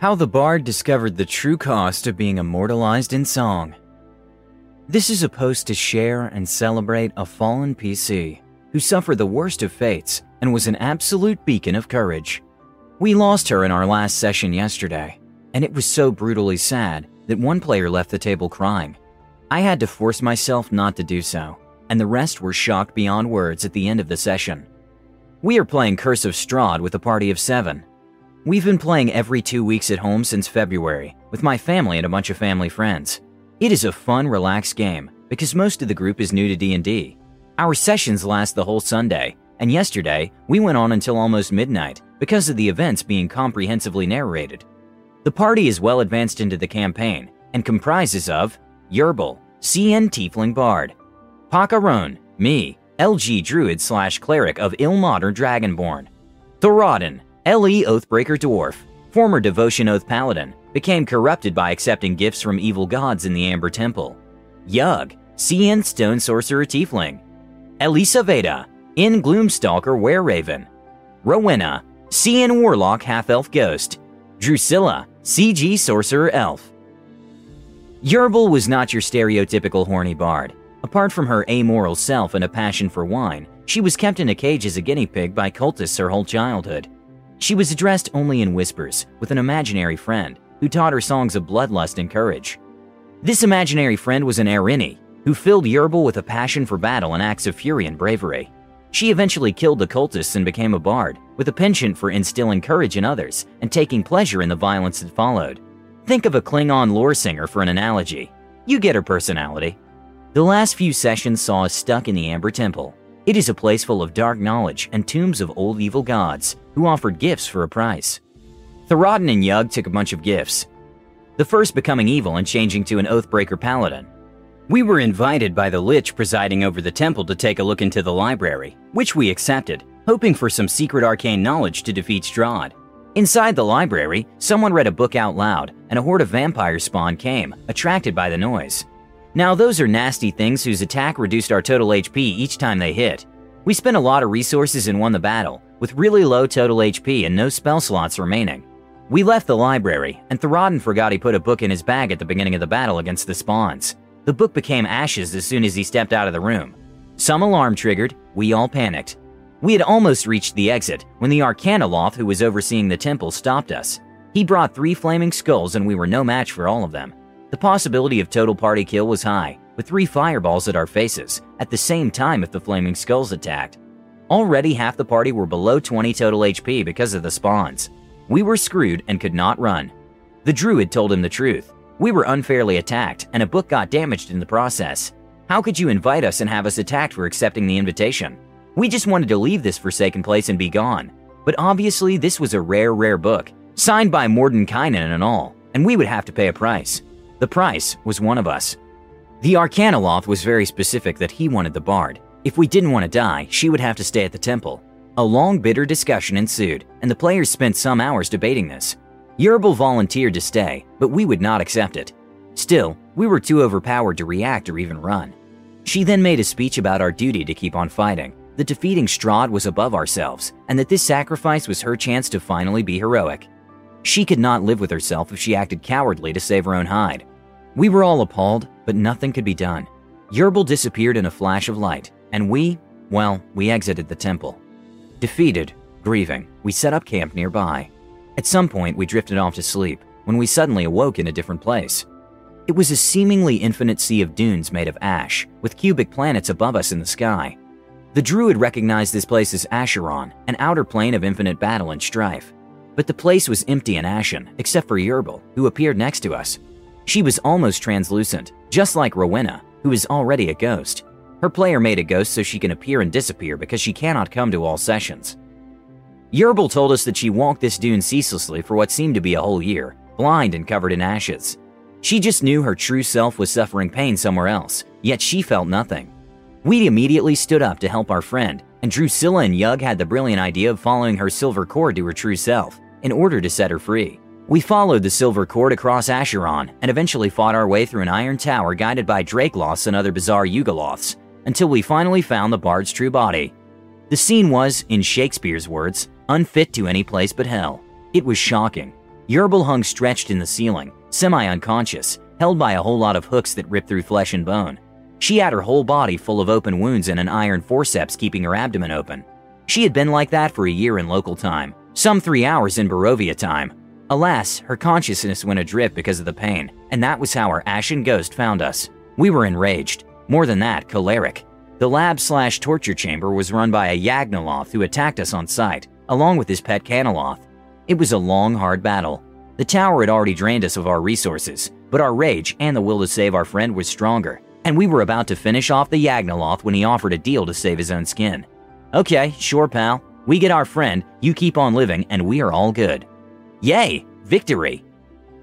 How the Bard discovered the true cost of being immortalized in song. This is a post to share and celebrate a fallen PC who suffered the worst of fates and was an absolute beacon of courage. We lost her in our last session yesterday, and it was so brutally sad that one player left the table crying. I had to force myself not to do so, and the rest were shocked beyond words at the end of the session. We are playing Curse of Strahd with a party of seven, We've been playing every two weeks at home since February, with my family and a bunch of family friends. It is a fun, relaxed game, because most of the group is new to D&D. Our sessions last the whole Sunday, and yesterday, we went on until almost midnight, because of the events being comprehensively narrated. The party is well advanced into the campaign, and comprises of Yerbal, CN Tiefling Bard, Pakaron, me, LG Druid slash Cleric of Ilmater Dragonborn, Thoradin, L.E. Oathbreaker Dwarf, former Devotion Oath Paladin, became corrupted by accepting gifts from evil gods in the Amber Temple. Yug, CN Stone Sorcerer Tiefling. Elisa Veda, in Gloomstalker Wereraven. Rowena, CN Warlock Half Elf Ghost. Drusilla, CG Sorcerer Elf. Yerbal was not your stereotypical horny bard. Apart from her amoral self and a passion for wine, she was kept in a cage as a guinea pig by cultists her whole childhood. She was addressed only in whispers, with an imaginary friend, who taught her songs of bloodlust and courage. This imaginary friend was an Erini, who filled Yerbal with a passion for battle and acts of fury and bravery. She eventually killed the cultists and became a bard, with a penchant for instilling courage in others and taking pleasure in the violence that followed. Think of a Klingon lore singer for an analogy. You get her personality. The last few sessions saw us stuck in the Amber Temple, it is a place full of dark knowledge and tombs of old evil gods who offered gifts for a price. Thoradin and Yug took a bunch of gifts, the first becoming evil and changing to an Oathbreaker paladin. We were invited by the Lich presiding over the temple to take a look into the library, which we accepted, hoping for some secret arcane knowledge to defeat Strahd. Inside the library, someone read a book out loud, and a horde of vampires spawn came, attracted by the noise. Now, those are nasty things whose attack reduced our total HP each time they hit. We spent a lot of resources and won the battle, with really low total HP and no spell slots remaining. We left the library, and Thoradin forgot he put a book in his bag at the beginning of the battle against the spawns. The book became ashes as soon as he stepped out of the room. Some alarm triggered, we all panicked. We had almost reached the exit when the Arcanoloth who was overseeing the temple stopped us. He brought three flaming skulls and we were no match for all of them. The possibility of total party kill was high, with three fireballs at our faces, at the same time if the flaming skulls attacked. Already half the party were below 20 total HP because of the spawns. We were screwed and could not run. The druid told him the truth. We were unfairly attacked, and a book got damaged in the process. How could you invite us and have us attacked for accepting the invitation? We just wanted to leave this forsaken place and be gone. But obviously, this was a rare, rare book, signed by Mordenkainen and all, and we would have to pay a price. The price was one of us. The Arcanoloth was very specific that he wanted the bard. If we didn't want to die, she would have to stay at the temple. A long, bitter discussion ensued, and the players spent some hours debating this. Yerbal volunteered to stay, but we would not accept it. Still, we were too overpowered to react or even run. She then made a speech about our duty to keep on fighting, that defeating Strahd was above ourselves, and that this sacrifice was her chance to finally be heroic. She could not live with herself if she acted cowardly to save her own hide. We were all appalled, but nothing could be done. Yerbal disappeared in a flash of light, and we, well, we exited the temple. Defeated, grieving, we set up camp nearby. At some point, we drifted off to sleep when we suddenly awoke in a different place. It was a seemingly infinite sea of dunes made of ash, with cubic planets above us in the sky. The druid recognized this place as Acheron, an outer plane of infinite battle and strife. But the place was empty and ashen, except for Yerbal, who appeared next to us. She was almost translucent, just like Rowena, who is already a ghost. Her player made a ghost so she can appear and disappear because she cannot come to all sessions. Yerbal told us that she walked this dune ceaselessly for what seemed to be a whole year, blind and covered in ashes. She just knew her true self was suffering pain somewhere else, yet she felt nothing. We immediately stood up to help our friend, and Drusilla and Yug had the brilliant idea of following her silver cord to her true self in order to set her free. We followed the silver cord across Acheron and eventually fought our way through an iron tower guided by Drakeloths and other bizarre Yugoloths until we finally found the bard's true body. The scene was, in Shakespeare's words, unfit to any place but hell. It was shocking. Yerbal hung stretched in the ceiling, semi unconscious, held by a whole lot of hooks that ripped through flesh and bone. She had her whole body full of open wounds and an iron forceps keeping her abdomen open. She had been like that for a year in local time, some three hours in Barovia time. Alas, her consciousness went adrift because of the pain, and that was how our ashen ghost found us. We were enraged. More than that, choleric. The lab slash torture chamber was run by a Yagnoloth who attacked us on sight, along with his pet Canoloth. It was a long, hard battle. The tower had already drained us of our resources, but our rage and the will to save our friend was stronger, and we were about to finish off the Yagnoloth when he offered a deal to save his own skin. Okay, sure, pal. We get our friend, you keep on living, and we are all good. Yay! Victory!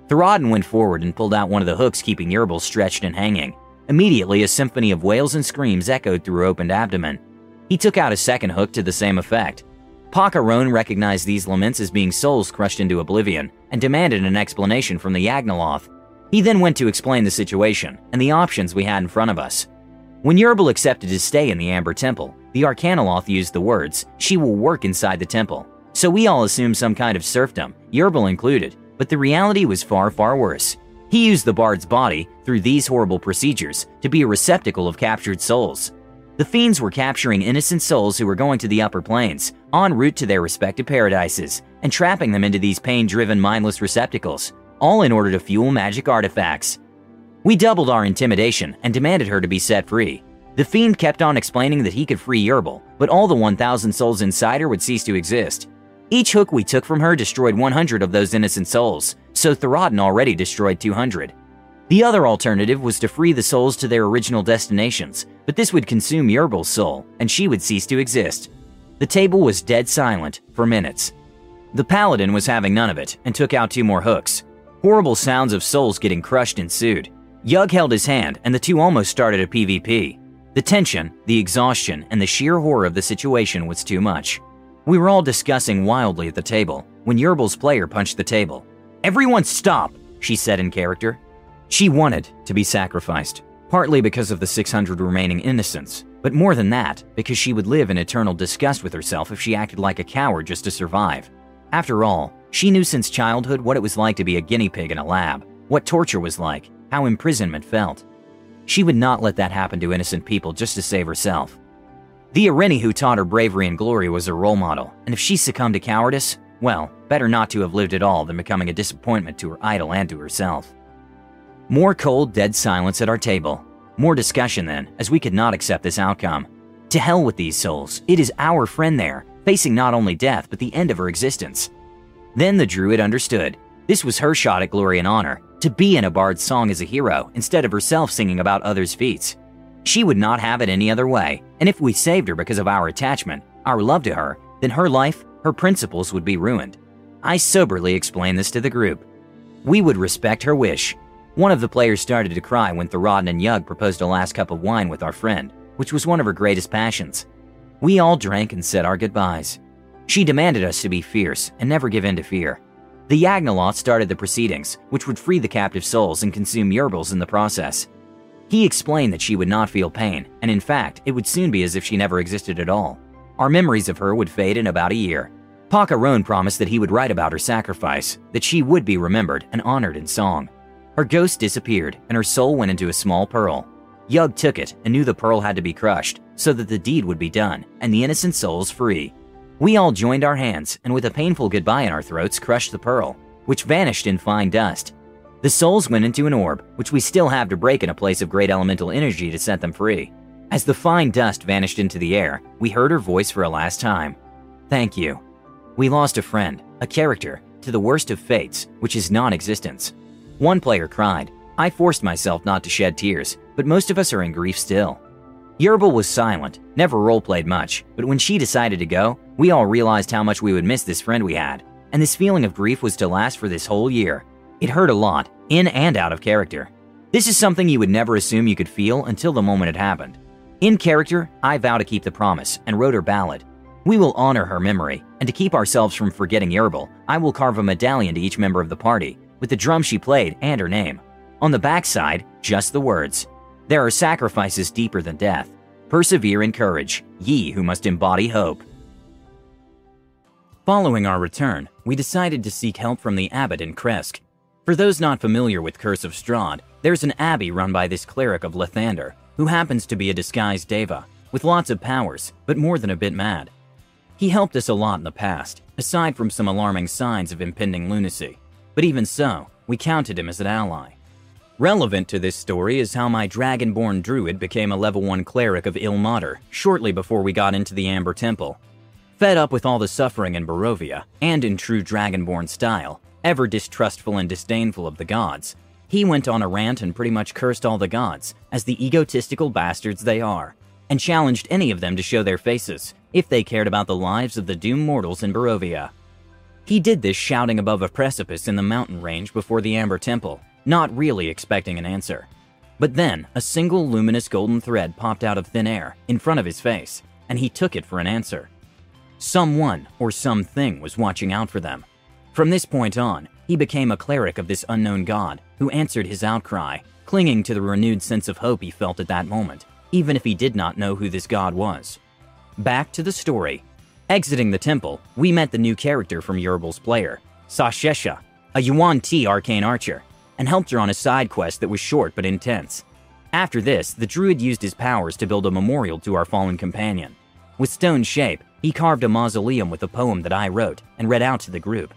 Thoradin went forward and pulled out one of the hooks keeping Yerbal stretched and hanging. Immediately, a symphony of wails and screams echoed through opened abdomen. He took out a second hook to the same effect. Pakaron recognized these laments as being souls crushed into oblivion and demanded an explanation from the Yagnoloth. He then went to explain the situation and the options we had in front of us. When Yerbal accepted to stay in the Amber Temple, the Arcanoloth used the words, She will work inside the temple. So we all assumed some kind of serfdom, Yerbal included, but the reality was far, far worse. He used the bard's body, through these horrible procedures, to be a receptacle of captured souls. The fiends were capturing innocent souls who were going to the upper planes, en route to their respective paradises, and trapping them into these pain driven, mindless receptacles, all in order to fuel magic artifacts. We doubled our intimidation and demanded her to be set free. The fiend kept on explaining that he could free Yerbal, but all the 1,000 souls inside her would cease to exist. Each hook we took from her destroyed 100 of those innocent souls, so Thoradin already destroyed 200. The other alternative was to free the souls to their original destinations, but this would consume Yerbal's soul, and she would cease to exist. The table was dead silent for minutes. The paladin was having none of it and took out two more hooks. Horrible sounds of souls getting crushed ensued. Yug held his hand, and the two almost started a PvP. The tension, the exhaustion, and the sheer horror of the situation was too much. We were all discussing wildly at the table when Yerbal's player punched the table. Everyone stop, she said in character. She wanted to be sacrificed, partly because of the 600 remaining innocents, but more than that, because she would live in eternal disgust with herself if she acted like a coward just to survive. After all, she knew since childhood what it was like to be a guinea pig in a lab, what torture was like, how imprisonment felt. She would not let that happen to innocent people just to save herself. The Irini who taught her bravery and glory was her role model, and if she succumbed to cowardice, well, better not to have lived at all than becoming a disappointment to her idol and to herself. More cold, dead silence at our table. More discussion then, as we could not accept this outcome. To hell with these souls, it is our friend there, facing not only death but the end of her existence. Then the druid understood. This was her shot at glory and honor, to be in a bard's song as a hero instead of herself singing about others' feats. She would not have it any other way, and if we saved her because of our attachment, our love to her, then her life, her principles would be ruined. I soberly explained this to the group. We would respect her wish. One of the players started to cry when Thoradin and Yug proposed a last cup of wine with our friend, which was one of her greatest passions. We all drank and said our goodbyes. She demanded us to be fierce and never give in to fear. The Yagnoloth started the proceedings, which would free the captive souls and consume Yerbals in the process. He explained that she would not feel pain, and in fact, it would soon be as if she never existed at all. Our memories of her would fade in about a year. Pakaron promised that he would write about her sacrifice, that she would be remembered and honored in song. Her ghost disappeared, and her soul went into a small pearl. Yug took it and knew the pearl had to be crushed, so that the deed would be done, and the innocent souls free. We all joined our hands and, with a painful goodbye in our throats, crushed the pearl, which vanished in fine dust. The souls went into an orb, which we still have to break in a place of great elemental energy to set them free. As the fine dust vanished into the air, we heard her voice for a last time. Thank you. We lost a friend, a character, to the worst of fates, which is non existence. One player cried. I forced myself not to shed tears, but most of us are in grief still. Yerbal was silent, never roleplayed much, but when she decided to go, we all realized how much we would miss this friend we had, and this feeling of grief was to last for this whole year. It hurt a lot, in and out of character. This is something you would never assume you could feel until the moment it happened. In character, I vow to keep the promise and wrote her ballad. We will honor her memory, and to keep ourselves from forgetting Yerbal, I will carve a medallion to each member of the party, with the drum she played and her name. On the backside, just the words there are sacrifices deeper than death. Persevere in courage, ye who must embody hope. Following our return, we decided to seek help from the abbot in Krezk. For those not familiar with Curse of Strahd, there's an abbey run by this cleric of Lathander, who happens to be a disguised deva, with lots of powers, but more than a bit mad. He helped us a lot in the past, aside from some alarming signs of impending lunacy. But even so, we counted him as an ally. Relevant to this story is how my dragonborn druid became a level 1 cleric of Ilmater shortly before we got into the Amber Temple. Fed up with all the suffering in Barovia, and in true dragonborn style, ever distrustful and disdainful of the gods, he went on a rant and pretty much cursed all the gods as the egotistical bastards they are, and challenged any of them to show their faces if they cared about the lives of the doomed mortals in Barovia. He did this shouting above a precipice in the mountain range before the Amber Temple, not really expecting an answer. But then, a single luminous golden thread popped out of thin air in front of his face, and he took it for an answer. Someone or something was watching out for them. From this point on, he became a cleric of this unknown god who answered his outcry, clinging to the renewed sense of hope he felt at that moment, even if he did not know who this god was. Back to the story. Exiting the temple, we met the new character from Yerbal's player, Sashesha, a Yuan Ti arcane archer, and helped her on a side quest that was short but intense. After this, the druid used his powers to build a memorial to our fallen companion. With stone shape, he carved a mausoleum with a poem that I wrote and read out to the group.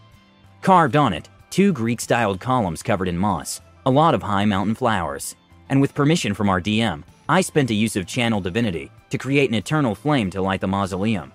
Carved on it, two Greek styled columns covered in moss, a lot of high mountain flowers, and with permission from our DM, I spent a use of channel divinity to create an eternal flame to light the mausoleum.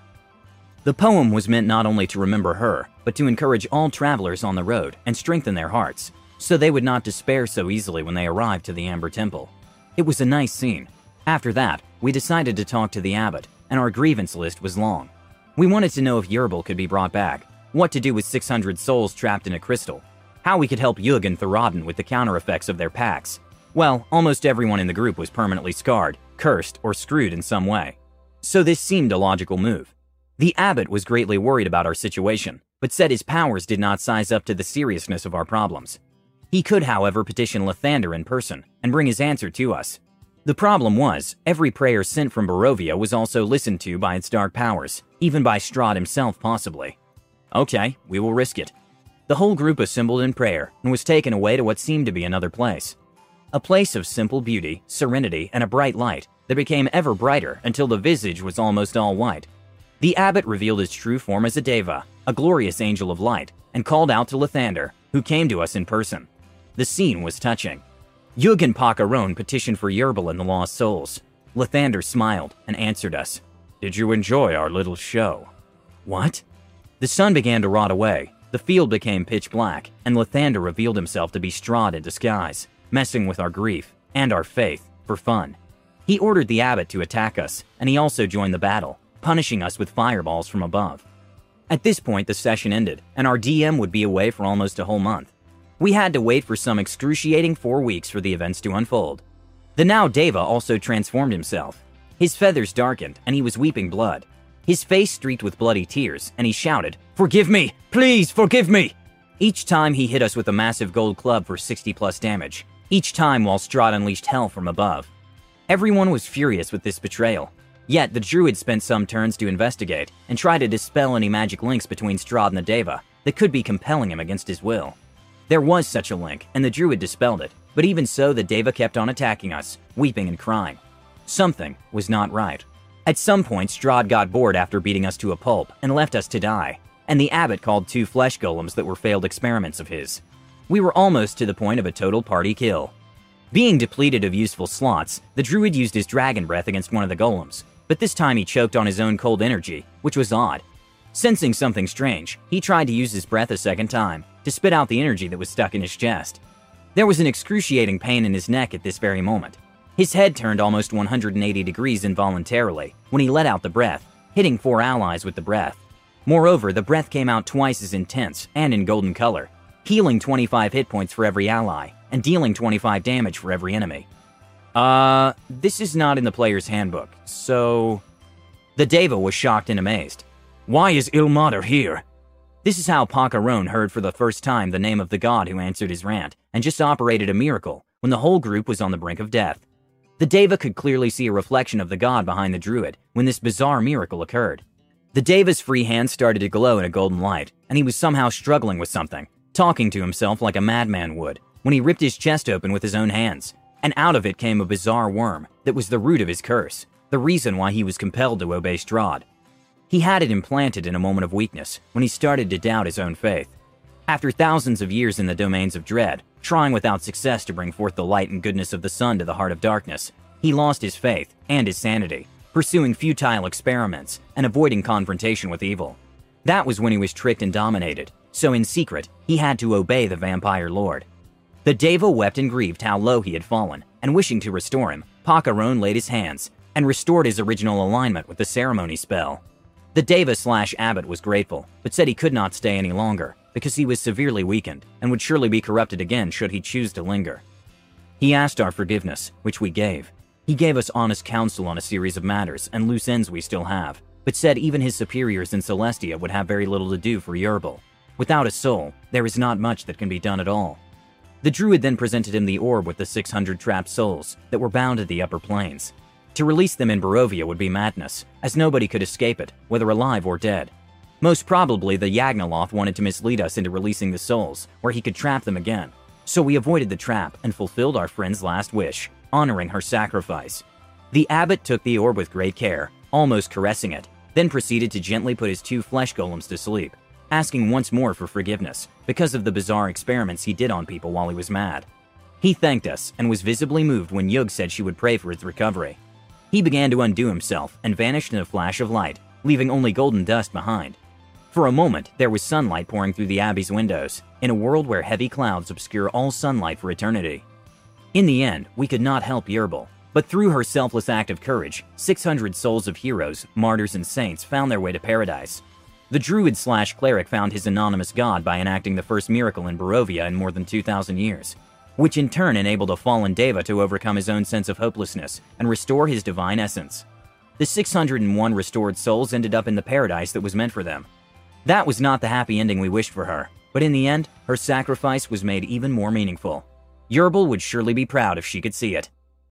The poem was meant not only to remember her, but to encourage all travelers on the road and strengthen their hearts, so they would not despair so easily when they arrived to the Amber Temple. It was a nice scene. After that, we decided to talk to the abbot, and our grievance list was long. We wanted to know if Yerbal could be brought back, what to do with 600 souls trapped in a crystal, how we could help Yug and Thoradin with the counter effects of their packs. Well, almost everyone in the group was permanently scarred, cursed, or screwed in some way. So this seemed a logical move. The abbot was greatly worried about our situation, but said his powers did not size up to the seriousness of our problems. He could, however, petition Lathander in person and bring his answer to us. The problem was, every prayer sent from Barovia was also listened to by its dark powers, even by Strahd himself possibly. Okay, we will risk it. The whole group assembled in prayer and was taken away to what seemed to be another place. A place of simple beauty, serenity, and a bright light that became ever brighter until the visage was almost all white. The abbot revealed his true form as a deva, a glorious angel of light, and called out to Lathander, who came to us in person. The scene was touching. Yug and Pakaron petitioned for Yerbal and the lost souls. Lathander smiled and answered us. Did you enjoy our little show? What? The sun began to rot away. The field became pitch black, and Lathander revealed himself to be Strahd in disguise, messing with our grief and our faith for fun. He ordered the abbot to attack us, and he also joined the battle, punishing us with fireballs from above. At this point, the session ended, and our DM would be away for almost a whole month. We had to wait for some excruciating four weeks for the events to unfold. The now Deva also transformed himself. His feathers darkened, and he was weeping blood. His face streaked with bloody tears, and he shouted, Forgive me! Please, forgive me! Each time he hit us with a massive gold club for 60 plus damage, each time while Strahd unleashed hell from above. Everyone was furious with this betrayal. Yet the druid spent some turns to investigate and try to dispel any magic links between Strahd and the Deva that could be compelling him against his will. There was such a link, and the druid dispelled it, but even so, the Deva kept on attacking us, weeping and crying. Something was not right. At some point, Strahd got bored after beating us to a pulp and left us to die, and the abbot called two flesh golems that were failed experiments of his. We were almost to the point of a total party kill. Being depleted of useful slots, the druid used his dragon breath against one of the golems, but this time he choked on his own cold energy, which was odd. Sensing something strange, he tried to use his breath a second time, to spit out the energy that was stuck in his chest. There was an excruciating pain in his neck at this very moment. His head turned almost 180 degrees involuntarily when he let out the breath, hitting four allies with the breath. Moreover, the breath came out twice as intense and in golden color, healing 25 hit points for every ally and dealing 25 damage for every enemy. Uh, this is not in the player's handbook, so. The Deva was shocked and amazed. Why is Ilmater here? This is how Pakaron heard for the first time the name of the god who answered his rant, and just operated a miracle when the whole group was on the brink of death. The Deva could clearly see a reflection of the god behind the druid when this bizarre miracle occurred. The Deva's free hand started to glow in a golden light, and he was somehow struggling with something, talking to himself like a madman would, when he ripped his chest open with his own hands, and out of it came a bizarre worm that was the root of his curse, the reason why he was compelled to obey Strahd. He had it implanted in a moment of weakness when he started to doubt his own faith. After thousands of years in the domains of dread, trying without success to bring forth the light and goodness of the sun to the heart of darkness, he lost his faith and his sanity, pursuing futile experiments and avoiding confrontation with evil. That was when he was tricked and dominated, so in secret, he had to obey the vampire lord. The Deva wept and grieved how low he had fallen, and wishing to restore him, Pakaron laid his hands and restored his original alignment with the ceremony spell. The Deva slash abbot was grateful, but said he could not stay any longer because he was severely weakened and would surely be corrupted again should he choose to linger. He asked our forgiveness, which we gave. He gave us honest counsel on a series of matters and loose ends we still have, but said even his superiors in Celestia would have very little to do for Yerbal. Without a soul, there is not much that can be done at all. The druid then presented him the orb with the 600 trapped souls that were bound to the upper planes. To release them in Barovia would be madness, as nobody could escape it, whether alive or dead. Most probably, the Yagnoloth wanted to mislead us into releasing the souls, where he could trap them again. So we avoided the trap and fulfilled our friend's last wish, honoring her sacrifice. The abbot took the orb with great care, almost caressing it, then proceeded to gently put his two flesh golems to sleep asking once more for forgiveness because of the bizarre experiments he did on people while he was mad. He thanked us and was visibly moved when Yug said she would pray for his recovery. He began to undo himself and vanished in a flash of light, leaving only golden dust behind. For a moment, there was sunlight pouring through the Abbey's windows, in a world where heavy clouds obscure all sunlight for eternity. In the end, we could not help Yerbal, but through her selfless act of courage, 600 souls of heroes, martyrs, and saints found their way to paradise, the druid slash cleric found his anonymous god by enacting the first miracle in Barovia in more than 2,000 years, which in turn enabled a fallen Deva to overcome his own sense of hopelessness and restore his divine essence. The 601 restored souls ended up in the paradise that was meant for them. That was not the happy ending we wished for her, but in the end, her sacrifice was made even more meaningful. Yerbal would surely be proud if she could see it.